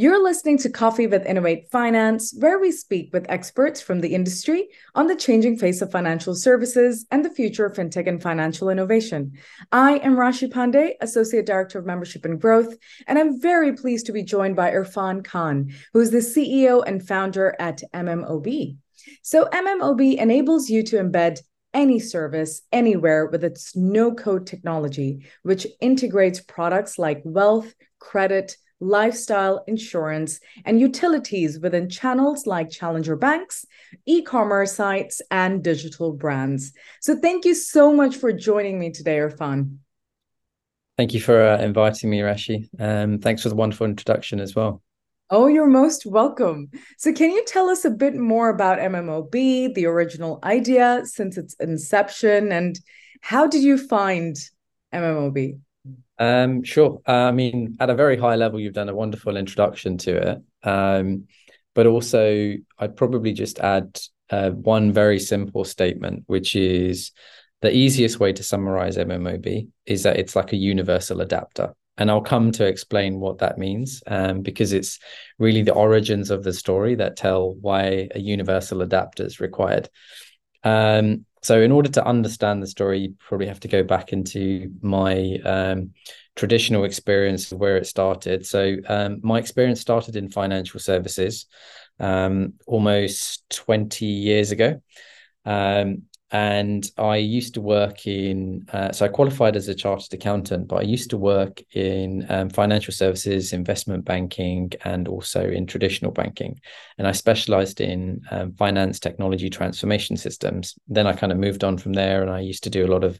You're listening to Coffee with Innovate Finance, where we speak with experts from the industry on the changing face of financial services and the future of fintech and financial innovation. I am Rashee Pandey, Associate Director of Membership and Growth, and I'm very pleased to be joined by Irfan Khan, who is the CEO and founder at MMOB. So, MMOB enables you to embed any service anywhere with its no code technology, which integrates products like wealth, credit, lifestyle, insurance, and utilities within channels like challenger banks, e commerce sites, and digital brands. So, thank you so much for joining me today, Irfan. Thank you for uh, inviting me, Rashee. Um, thanks for the wonderful introduction as well. Oh, you're most welcome. So, can you tell us a bit more about MMOB, the original idea since its inception, and how did you find MMOB? Um, sure. Uh, I mean, at a very high level, you've done a wonderful introduction to it. Um, but also, I'd probably just add uh, one very simple statement, which is the easiest way to summarize MMOB is that it's like a universal adapter. And I'll come to explain what that means um, because it's really the origins of the story that tell why a universal adapter is required. Um, so in order to understand the story you probably have to go back into my um, traditional experience of where it started. So um, my experience started in financial services um, almost 20 years ago. Um, and I used to work in. Uh, so I qualified as a chartered accountant, but I used to work in um, financial services, investment banking, and also in traditional banking. And I specialized in um, finance technology transformation systems. Then I kind of moved on from there, and I used to do a lot of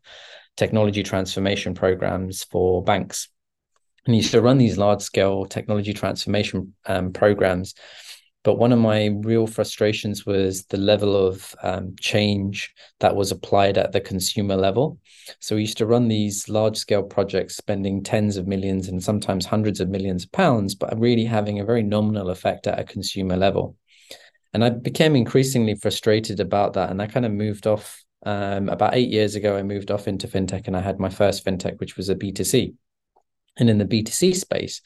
technology transformation programs for banks. And used to run these large scale technology transformation um, programs but one of my real frustrations was the level of um, change that was applied at the consumer level. So we used to run these large scale projects, spending tens of millions and sometimes hundreds of millions of pounds, but really having a very nominal effect at a consumer level. And I became increasingly frustrated about that. And I kind of moved off um, about eight years ago. I moved off into fintech and I had my first fintech, which was a B2C. And in the B2C space,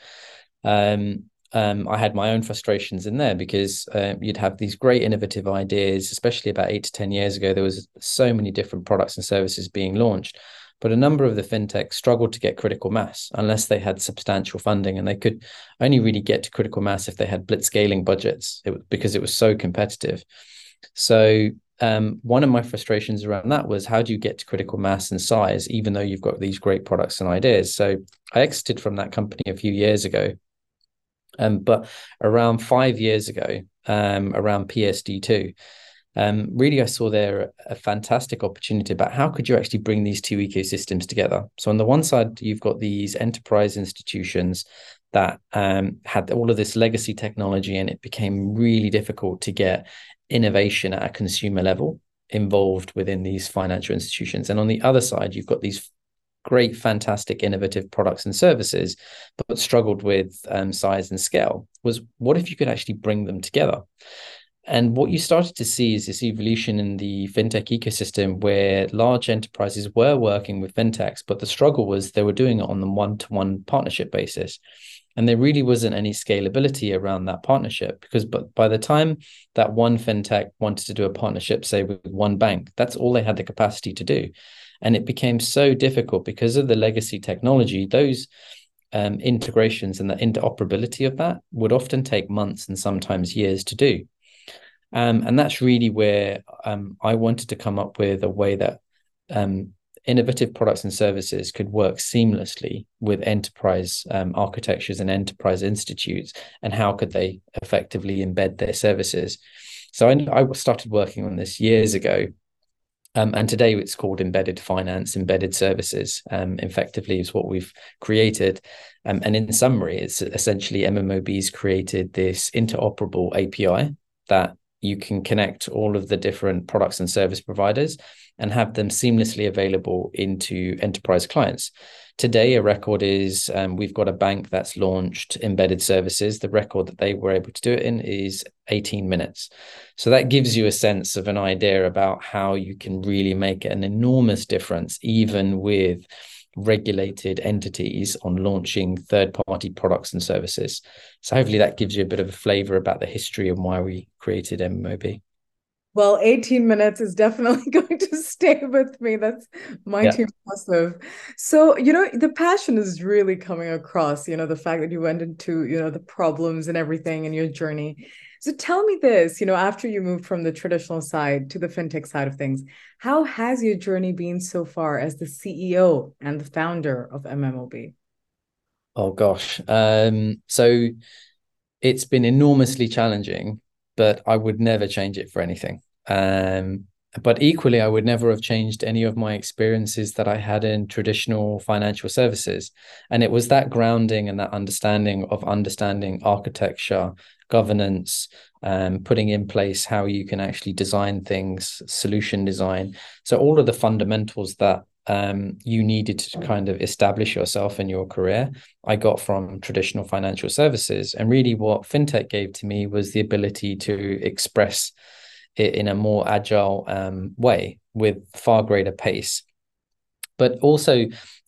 um, um, I had my own frustrations in there because uh, you'd have these great innovative ideas, especially about eight to 10 years ago. There was so many different products and services being launched, but a number of the fintechs struggled to get critical mass unless they had substantial funding. And they could only really get to critical mass if they had blitzscaling budgets it, because it was so competitive. So um, one of my frustrations around that was how do you get to critical mass and size, even though you've got these great products and ideas? So I exited from that company a few years ago um, but around five years ago, um, around PSD2, um, really I saw there a fantastic opportunity about how could you actually bring these two ecosystems together. So on the one side, you've got these enterprise institutions that um, had all of this legacy technology, and it became really difficult to get innovation at a consumer level involved within these financial institutions. And on the other side, you've got these great, fantastic, innovative products and services, but struggled with um, size and scale was what if you could actually bring them together? And what you started to see is this evolution in the fintech ecosystem where large enterprises were working with fintechs, but the struggle was they were doing it on the one to one partnership basis. And there really wasn't any scalability around that partnership because but by the time that one fintech wanted to do a partnership, say with one bank, that's all they had the capacity to do. And it became so difficult because of the legacy technology. Those um, integrations and the interoperability of that would often take months and sometimes years to do. Um, and that's really where um, I wanted to come up with a way that um, innovative products and services could work seamlessly with enterprise um, architectures and enterprise institutes, and how could they effectively embed their services. So I, I started working on this years ago, um, and today it's called embedded finance, embedded services, um, effectively is what we've created. Um, and in summary, it's essentially MMOB's created this interoperable API that you can connect all of the different products and service providers and have them seamlessly available into enterprise clients. Today, a record is um, we've got a bank that's launched embedded services. The record that they were able to do it in is 18 minutes. So that gives you a sense of an idea about how you can really make an enormous difference, even with regulated entities on launching third party products and services. So hopefully that gives you a bit of a flavor about the history and why we created MMOB. Well, 18 minutes is definitely going to stay with me. That's mighty yeah. impressive. So, you know, the passion is really coming across, you know, the fact that you went into, you know, the problems and everything in your journey. So tell me this, you know, after you moved from the traditional side to the fintech side of things, how has your journey been so far as the CEO and the founder of MMOB? Oh gosh. Um, so it's been enormously challenging, but I would never change it for anything. Um, but equally, I would never have changed any of my experiences that I had in traditional financial services. And it was that grounding and that understanding of understanding architecture, governance, um, putting in place how you can actually design things, solution design. So all of the fundamentals that um, you needed to kind of establish yourself in your career, I got from traditional financial services. And really, what fintech gave to me was the ability to express it in a more agile um, way with far greater pace. But also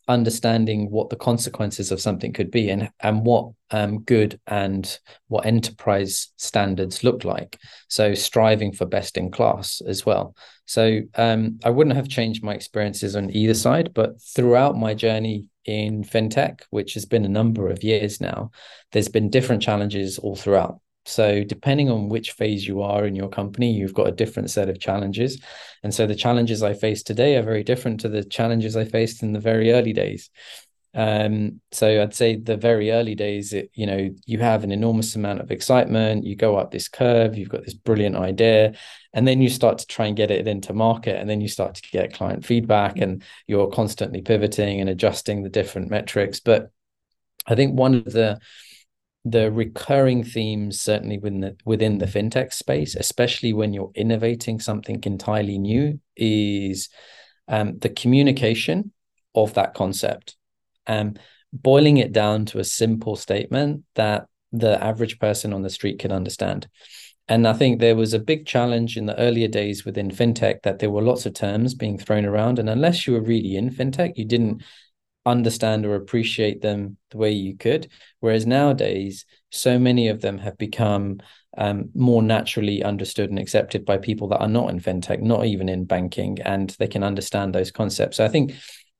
understanding what the consequences of something could be and and what um, good and what enterprise standards look like so striving for best in class as well so um, i wouldn't have changed my experiences on either side but throughout my journey in fintech which has been a number of years now there's been different challenges all throughout so, depending on which phase you are in your company, you've got a different set of challenges. And so, the challenges I face today are very different to the challenges I faced in the very early days. Um, so, I'd say the very early days, it, you know, you have an enormous amount of excitement. You go up this curve, you've got this brilliant idea, and then you start to try and get it into market, and then you start to get client feedback, and you're constantly pivoting and adjusting the different metrics. But I think one of the the recurring themes certainly within the within the fintech space, especially when you're innovating something entirely new, is um, the communication of that concept. Um, boiling it down to a simple statement that the average person on the street can understand. And I think there was a big challenge in the earlier days within fintech that there were lots of terms being thrown around. And unless you were really in fintech, you didn't understand or appreciate them the way you could. Whereas nowadays, so many of them have become um, more naturally understood and accepted by people that are not in fintech, not even in banking, and they can understand those concepts. So I think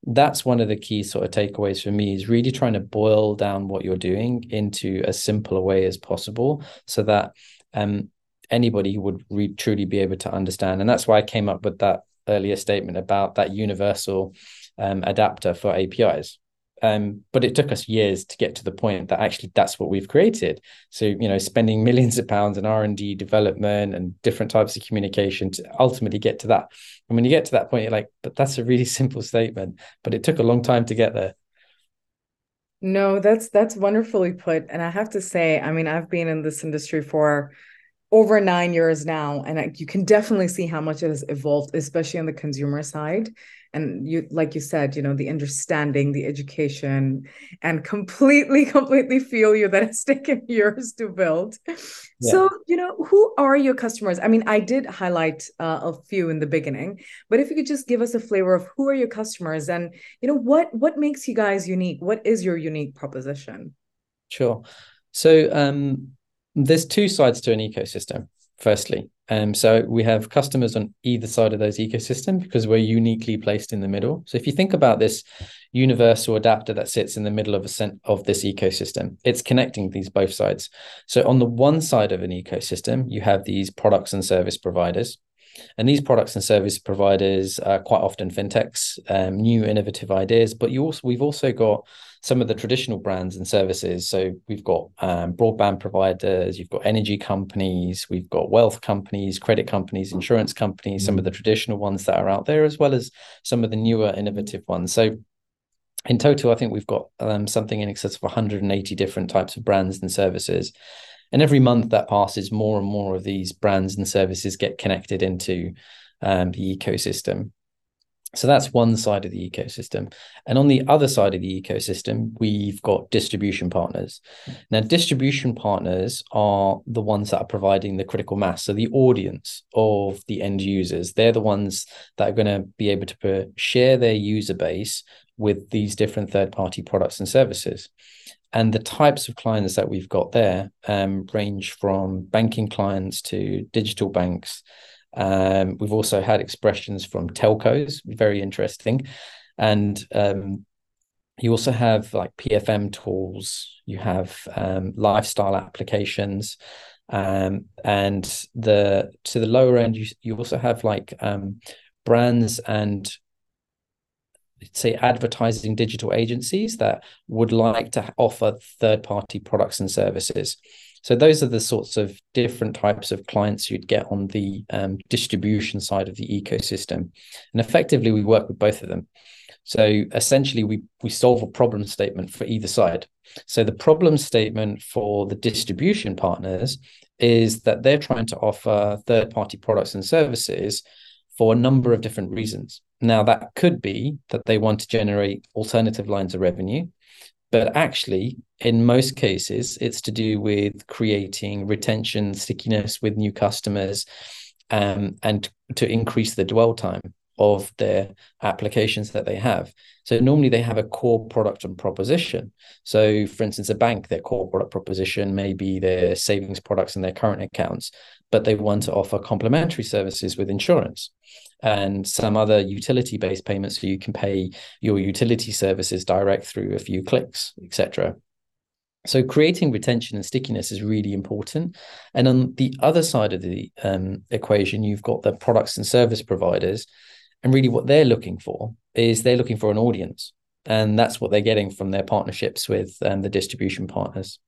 that's one of the key sort of takeaways for me is really trying to boil down what you're doing into as simple a way as possible so that um, anybody would re- truly be able to understand. And that's why I came up with that earlier statement about that universal um, adapter for APIs. Um, but it took us years to get to the point that actually that's what we've created. So you know, spending millions of pounds in R and D development and different types of communication to ultimately get to that. And when you get to that point, you're like, but that's a really simple statement. But it took a long time to get there. No, that's that's wonderfully put. And I have to say, I mean, I've been in this industry for over nine years now, and you can definitely see how much it has evolved, especially on the consumer side and you like you said you know the understanding the education and completely completely feel you that it's taken years to build. Yeah. so you know who are your customers? I mean i did highlight uh, a few in the beginning but if you could just give us a flavor of who are your customers and you know what what makes you guys unique? What is your unique proposition? Sure. So um there's two sides to an ecosystem firstly um, so we have customers on either side of those ecosystem because we're uniquely placed in the middle. So if you think about this universal adapter that sits in the middle of a cent- of this ecosystem, it's connecting these both sides. So on the one side of an ecosystem, you have these products and service providers. And these products and service providers are quite often fintechs, um, new innovative ideas, but you also we've also got some of the traditional brands and services. So we've got um, broadband providers, you've got energy companies, we've got wealth companies, credit companies, insurance companies, mm-hmm. some of the traditional ones that are out there, as well as some of the newer innovative ones. So in total, I think we've got um, something in excess of 180 different types of brands and services. And every month that passes, more and more of these brands and services get connected into um, the ecosystem. So that's one side of the ecosystem. And on the other side of the ecosystem, we've got distribution partners. Now, distribution partners are the ones that are providing the critical mass. So the audience of the end users, they're the ones that are going to be able to share their user base with these different third party products and services. And the types of clients that we've got there um, range from banking clients to digital banks. Um, we've also had expressions from telcos, very interesting. And um, you also have like PFM tools, you have um, lifestyle applications, um, and the to the lower end, you you also have like um, brands and say advertising digital agencies that would like to offer third party products and services. So those are the sorts of different types of clients you'd get on the um, distribution side of the ecosystem, and effectively we work with both of them. So essentially, we we solve a problem statement for either side. So the problem statement for the distribution partners is that they're trying to offer third party products and services for a number of different reasons. Now, that could be that they want to generate alternative lines of revenue, but actually, in most cases, it's to do with creating retention, stickiness with new customers, um, and to increase the dwell time of their applications that they have. So normally they have a core product and proposition. So for instance, a bank, their core product proposition may be their savings products and their current accounts, but they want to offer complementary services with insurance and some other utility based payments so you can pay your utility services direct through a few clicks, etc. So creating retention and stickiness is really important. And on the other side of the um, equation, you've got the products and service providers and really, what they're looking for is they're looking for an audience. And that's what they're getting from their partnerships with um, the distribution partners.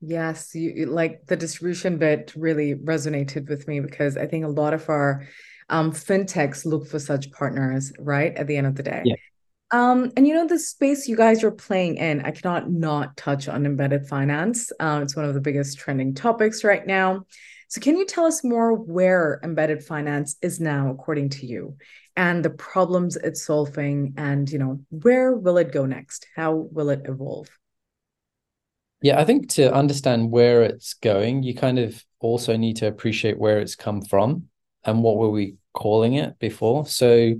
Yes, you like the distribution bit really resonated with me because I think a lot of our um, fintechs look for such partners, right? At the end of the day. Yeah. Um, and you know, the space you guys are playing in, I cannot not touch on embedded finance. Um, it's one of the biggest trending topics right now. So, can you tell us more where embedded finance is now, according to you, and the problems it's solving, and you know, where will it go next? How will it evolve? Yeah, I think to understand where it's going, you kind of also need to appreciate where it's come from and what were we calling it before. So,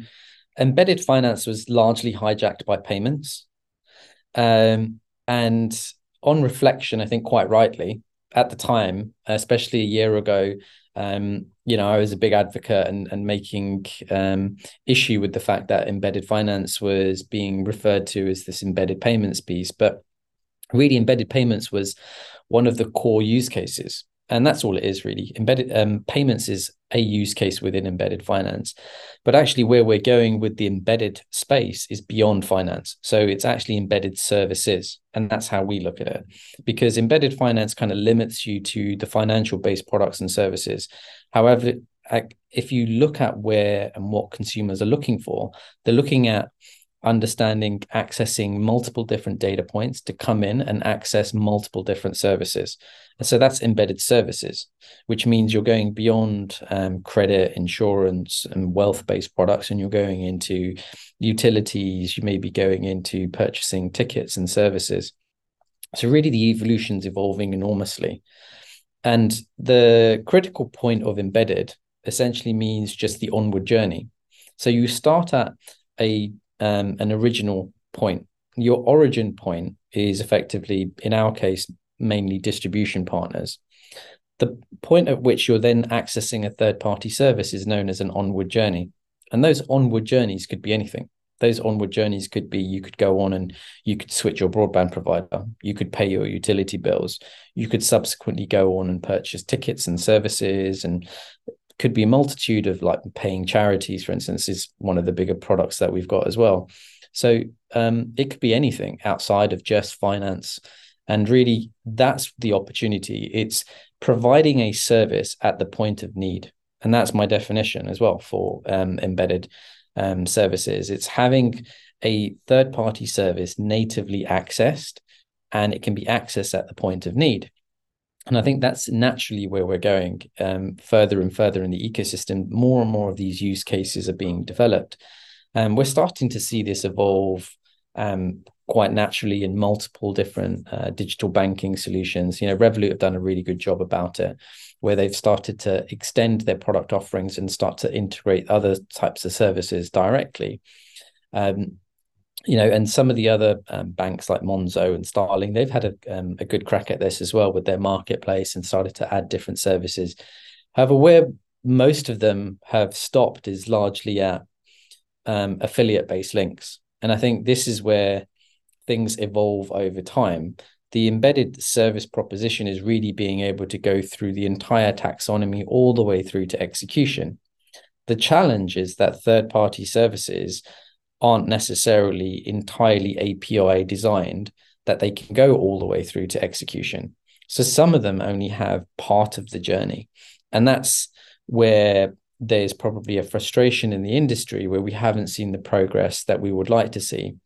embedded finance was largely hijacked by payments. Um, and on reflection, I think quite rightly, at the time, especially a year ago, um, you know, I was a big advocate and, and making um, issue with the fact that embedded finance was being referred to as this embedded payments piece. But really, embedded payments was one of the core use cases and that's all it is really. Embedded um, payments is a use case within embedded finance. But actually where we're going with the embedded space is beyond finance. So it's actually embedded services. And that's how we look at it. Because embedded finance kind of limits you to the financial based products and services. However if you look at where and what consumers are looking for they're looking at understanding accessing multiple different data points to come in and access multiple different services. And so that's embedded services, which means you're going beyond um, credit, insurance, and wealth based products, and you're going into utilities. You may be going into purchasing tickets and services. So, really, the evolution's evolving enormously. And the critical point of embedded essentially means just the onward journey. So, you start at a um, an original point. Your origin point is effectively, in our case, mainly distribution partners. The point at which you're then accessing a third party service is known as an onward journey. And those onward journeys could be anything. Those onward journeys could be you could go on and you could switch your broadband provider, you could pay your utility bills, you could subsequently go on and purchase tickets and services and could be a multitude of like paying charities, for instance, is one of the bigger products that we've got as well. So um, it could be anything outside of just finance. And really, that's the opportunity. It's providing a service at the point of need. And that's my definition as well for um, embedded um, services. It's having a third party service natively accessed, and it can be accessed at the point of need. And I think that's naturally where we're going um, further and further in the ecosystem. More and more of these use cases are being developed. And um, we're starting to see this evolve um, quite naturally in multiple different uh, digital banking solutions. You know, Revolut have done a really good job about it, where they've started to extend their product offerings and start to integrate other types of services directly. Um, you know, and some of the other um, banks like Monzo and Starling, they've had a, um, a good crack at this as well with their marketplace and started to add different services. However, where most of them have stopped is largely at um, affiliate based links. And I think this is where things evolve over time. The embedded service proposition is really being able to go through the entire taxonomy all the way through to execution. The challenge is that third party services aren't necessarily entirely API designed that they can go all the way through to execution. So some of them only have part of the journey. And that's where there's probably a frustration in the industry where we haven't seen the progress that we would like to see.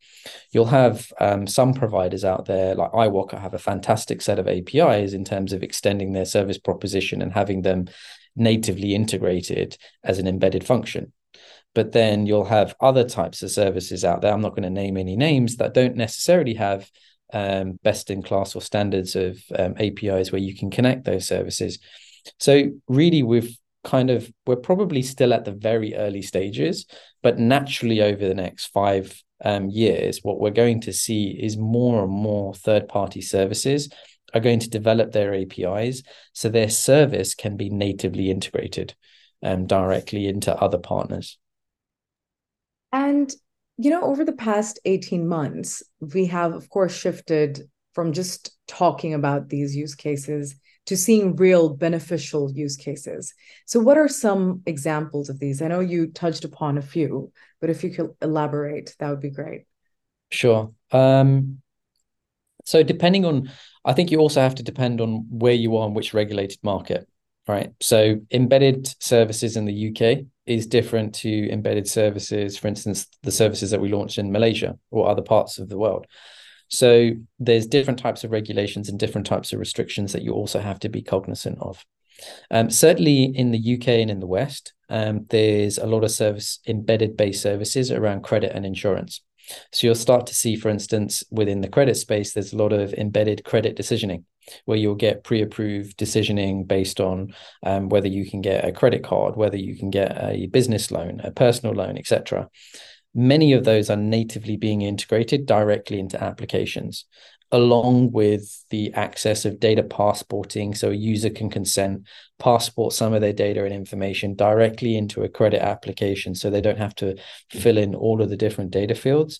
You'll have um, some providers out there, like iwoca, have a fantastic set of APIs in terms of extending their service proposition and having them natively integrated as an embedded function. But then you'll have other types of services out there. I'm not going to name any names that don't necessarily have um, best in class or standards of um, APIs where you can connect those services. So really, we've kind of we're probably still at the very early stages, but naturally over the next five um, years, what we're going to see is more and more third party services are going to develop their APIs so their service can be natively integrated um, directly into other partners. And, you know, over the past 18 months, we have, of course, shifted from just talking about these use cases to seeing real beneficial use cases. So, what are some examples of these? I know you touched upon a few, but if you could elaborate, that would be great. Sure. Um, so, depending on, I think you also have to depend on where you are and which regulated market, right? So, embedded services in the UK is different to embedded services, for instance, the services that we launched in Malaysia or other parts of the world. So there's different types of regulations and different types of restrictions that you also have to be cognizant of. Um, certainly in the UK and in the West, um, there's a lot of service embedded based services around credit and insurance. So you'll start to see, for instance, within the credit space, there's a lot of embedded credit decisioning where you'll get pre-approved decisioning based on um, whether you can get a credit card, whether you can get a business loan, a personal loan, etc many of those are natively being integrated directly into applications along with the access of data passporting so a user can consent passport some of their data and information directly into a credit application so they don't have to fill in all of the different data fields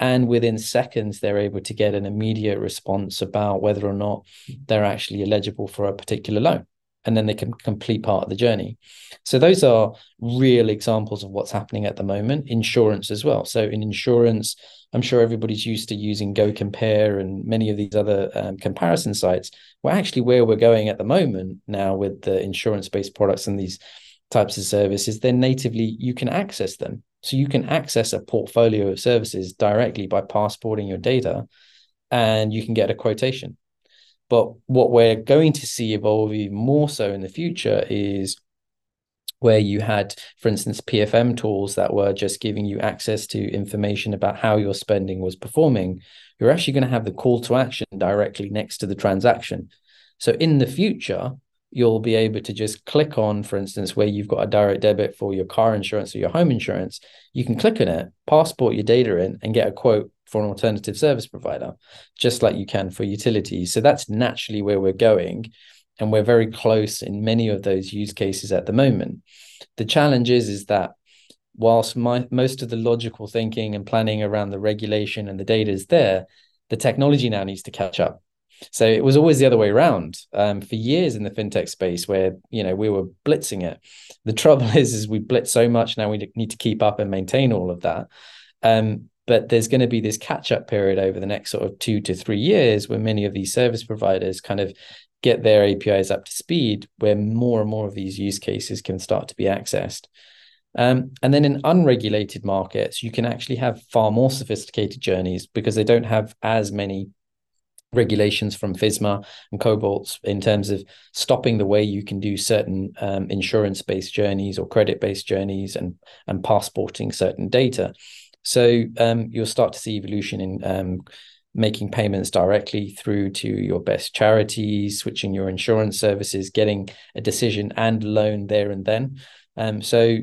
and within seconds they're able to get an immediate response about whether or not they're actually eligible for a particular loan and then they can complete part of the journey. So those are real examples of what's happening at the moment. Insurance as well. So in insurance, I'm sure everybody's used to using go compare and many of these other um, comparison sites. Well, actually, where we're going at the moment now with the insurance-based products and these types of services, then natively you can access them. So you can access a portfolio of services directly by passporting your data, and you can get a quotation. But what we're going to see evolve even more so in the future is where you had, for instance, PFM tools that were just giving you access to information about how your spending was performing, you're actually going to have the call to action directly next to the transaction. So in the future, you'll be able to just click on, for instance, where you've got a direct debit for your car insurance or your home insurance, you can click on it, passport your data in, and get a quote for an alternative service provider, just like you can for utilities. So that's naturally where we're going. And we're very close in many of those use cases at the moment. The challenge is, is that whilst my, most of the logical thinking and planning around the regulation and the data is there, the technology now needs to catch up. So it was always the other way around um, for years in the fintech space, where you know we were blitzing it. The trouble is, is we blitz so much now. We need to keep up and maintain all of that. Um, but there's going to be this catch up period over the next sort of two to three years where many of these service providers kind of get their APIs up to speed, where more and more of these use cases can start to be accessed. Um, and then in unregulated markets, you can actually have far more sophisticated journeys because they don't have as many regulations from FISMA and Cobalt in terms of stopping the way you can do certain um, insurance-based journeys or credit-based journeys and and passporting certain data. So um, you'll start to see evolution in um, making payments directly through to your best charities, switching your insurance services, getting a decision and loan there and then. Um, so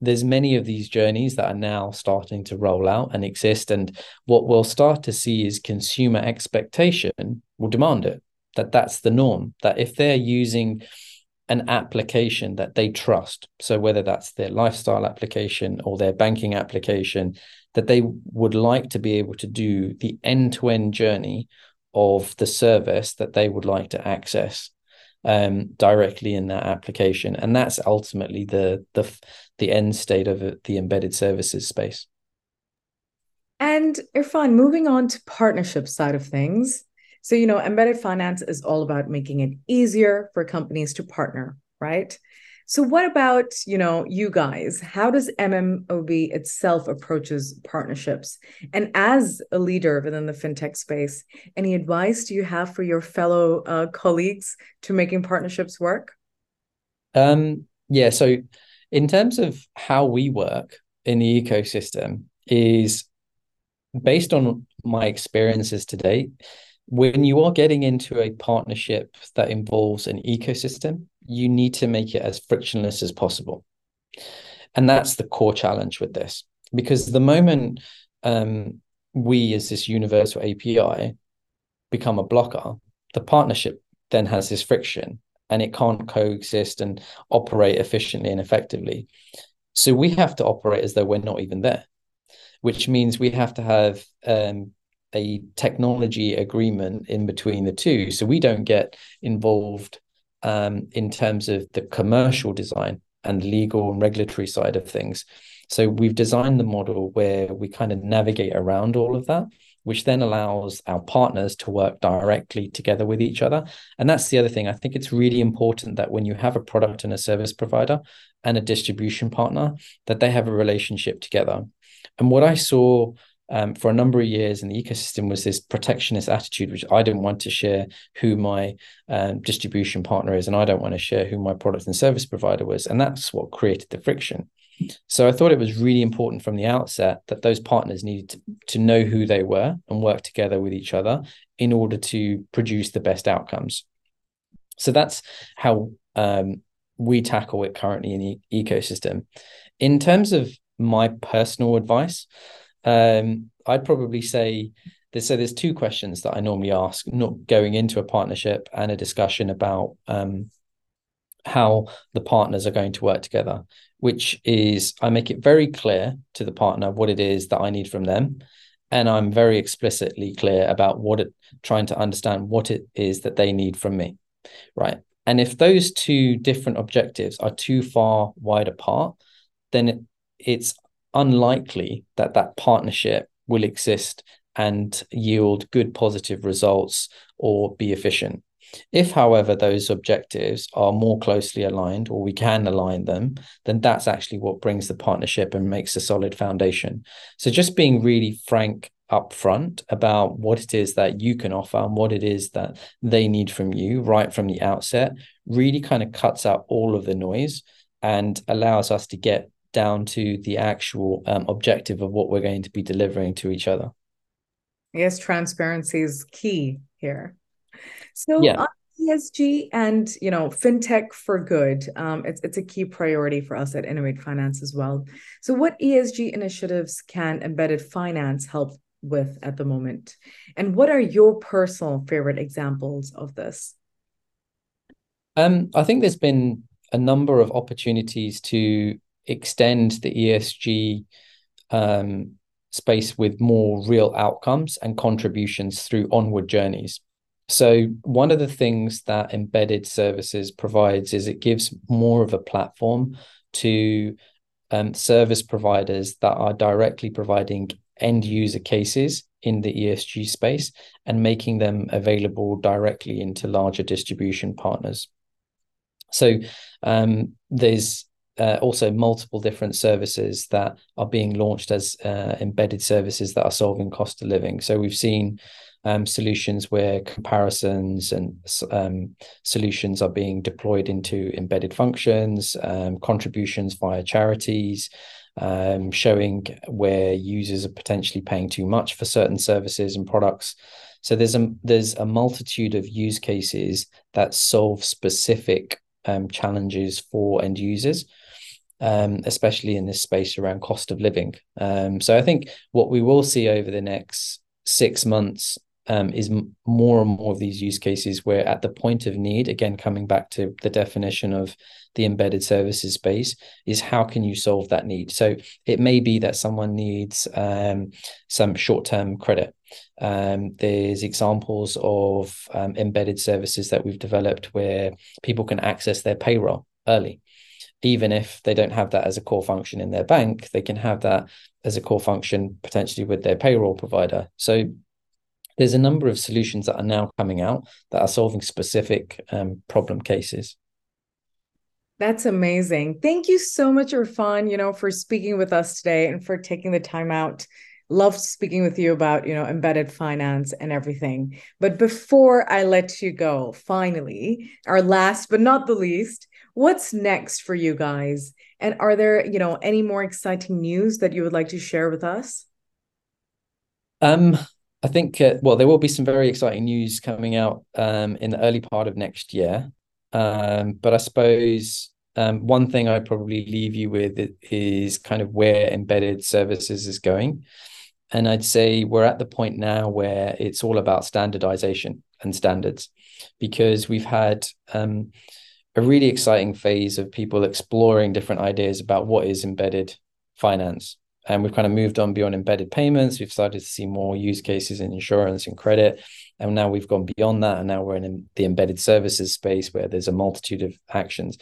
there's many of these journeys that are now starting to roll out and exist. And what we'll start to see is consumer expectation will demand it. That that's the norm. That if they're using an application that they trust, so whether that's their lifestyle application or their banking application, that they would like to be able to do the end-to-end journey of the service that they would like to access um, directly in that application, and that's ultimately the the the end state of the embedded services space. And Irfan, moving on to partnership side of things. So, you know, embedded finance is all about making it easier for companies to partner, right? So what about, you know, you guys? How does MMOB itself approaches partnerships? And as a leader within the fintech space, any advice do you have for your fellow uh, colleagues to making partnerships work? Um, yeah, so in terms of how we work in the ecosystem is based on my experiences to date when you are getting into a partnership that involves an ecosystem, you need to make it as frictionless as possible. And that's the core challenge with this. Because the moment um, we, as this universal API, become a blocker, the partnership then has this friction and it can't coexist and operate efficiently and effectively. So we have to operate as though we're not even there, which means we have to have um, a technology agreement in between the two. So we don't get involved um, in terms of the commercial design and legal and regulatory side of things. So we've designed the model where we kind of navigate around all of that, which then allows our partners to work directly together with each other. And that's the other thing. I think it's really important that when you have a product and a service provider and a distribution partner, that they have a relationship together. And what I saw um, for a number of years in the ecosystem was this protectionist attitude, which I didn't want to share who my um, distribution partner is, and I don't want to share who my product and service provider was. And that's what created the friction. So I thought it was really important from the outset that those partners needed to, to know who they were and work together with each other in order to produce the best outcomes. So that's how um, we tackle it currently in the ecosystem. In terms of my personal advice, um, I'd probably say there's so there's two questions that I normally ask, not going into a partnership and a discussion about um, how the partners are going to work together, which is I make it very clear to the partner what it is that I need from them. And I'm very explicitly clear about what it trying to understand what it is that they need from me. Right. And if those two different objectives are too far wide apart, then it, it's unlikely that that partnership will exist and yield good positive results or be efficient. If, however, those objectives are more closely aligned or we can align them, then that's actually what brings the partnership and makes a solid foundation. So just being really frank upfront about what it is that you can offer and what it is that they need from you right from the outset really kind of cuts out all of the noise and allows us to get down to the actual um, objective of what we're going to be delivering to each other. Yes, transparency is key here. So yeah. ESG and you know fintech for good, um, it's it's a key priority for us at Innovate Finance as well. So, what ESG initiatives can embedded finance help with at the moment, and what are your personal favorite examples of this? Um, I think there's been a number of opportunities to extend the ESG um, space with more real outcomes and contributions through onward journeys. So, one of the things that embedded services provides is it gives more of a platform to um, service providers that are directly providing end user cases in the ESG space and making them available directly into larger distribution partners. So, um, there's uh, also multiple different services that are being launched as uh, embedded services that are solving cost of living. So we've seen um, solutions where comparisons and um, solutions are being deployed into embedded functions, um, contributions via charities, um, showing where users are potentially paying too much for certain services and products. So there's a there's a multitude of use cases that solve specific um, challenges for end users um, especially in this space around cost of living. Um, so I think what we will see over the next six months um, is more and more of these use cases where at the point of need, again, coming back to the definition of the embedded services space, is how can you solve that need? So it may be that someone needs um, some short term credit. Um, there's examples of um, embedded services that we've developed where people can access their payroll early even if they don't have that as a core function in their bank, they can have that as a core function potentially with their payroll provider. So there's a number of solutions that are now coming out that are solving specific um, problem cases. That's amazing. Thank you so much, Irfan, you know, for speaking with us today and for taking the time out. Loved speaking with you about, you know, embedded finance and everything. But before I let you go, finally, our last but not the least, what's next for you guys? And are there, you know, any more exciting news that you would like to share with us? Um, I think, uh, well, there will be some very exciting news coming out um, in the early part of next year. Um, but I suppose um, one thing I'd probably leave you with is kind of where embedded services is going. And I'd say we're at the point now where it's all about standardization and standards because we've had um, a really exciting phase of people exploring different ideas about what is embedded finance and we've kind of moved on beyond embedded payments. We've started to see more use cases in insurance and credit. And now we've gone beyond that. And now we're in the embedded services space where there's a multitude of actions.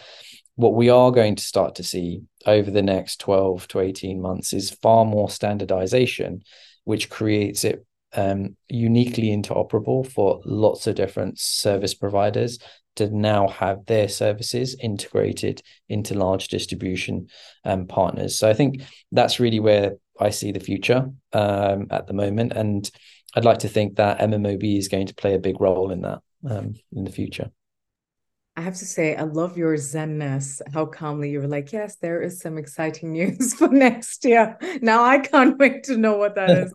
What we are going to start to see over the next 12 to 18 months is far more standardization, which creates it um, uniquely interoperable for lots of different service providers to now have their services integrated into large distribution um, partners. So I think that's really where I see the future um, at the moment, and I'd like to think that MMOB is going to play a big role in that um, in the future. I have to say, I love your zenness, how calmly you were like, yes, there is some exciting news for next year. Now I can't wait to know what that is.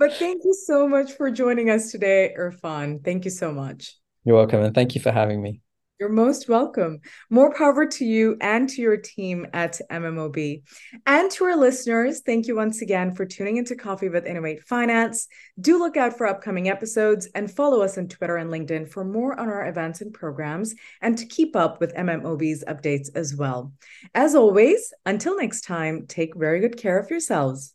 But thank you so much for joining us today, Irfan. Thank you so much. You're welcome. And thank you for having me. You're most welcome. More power to you and to your team at MMOB. And to our listeners, thank you once again for tuning into Coffee with Innovate Finance. Do look out for upcoming episodes and follow us on Twitter and LinkedIn for more on our events and programs and to keep up with MMOB's updates as well. As always, until next time, take very good care of yourselves.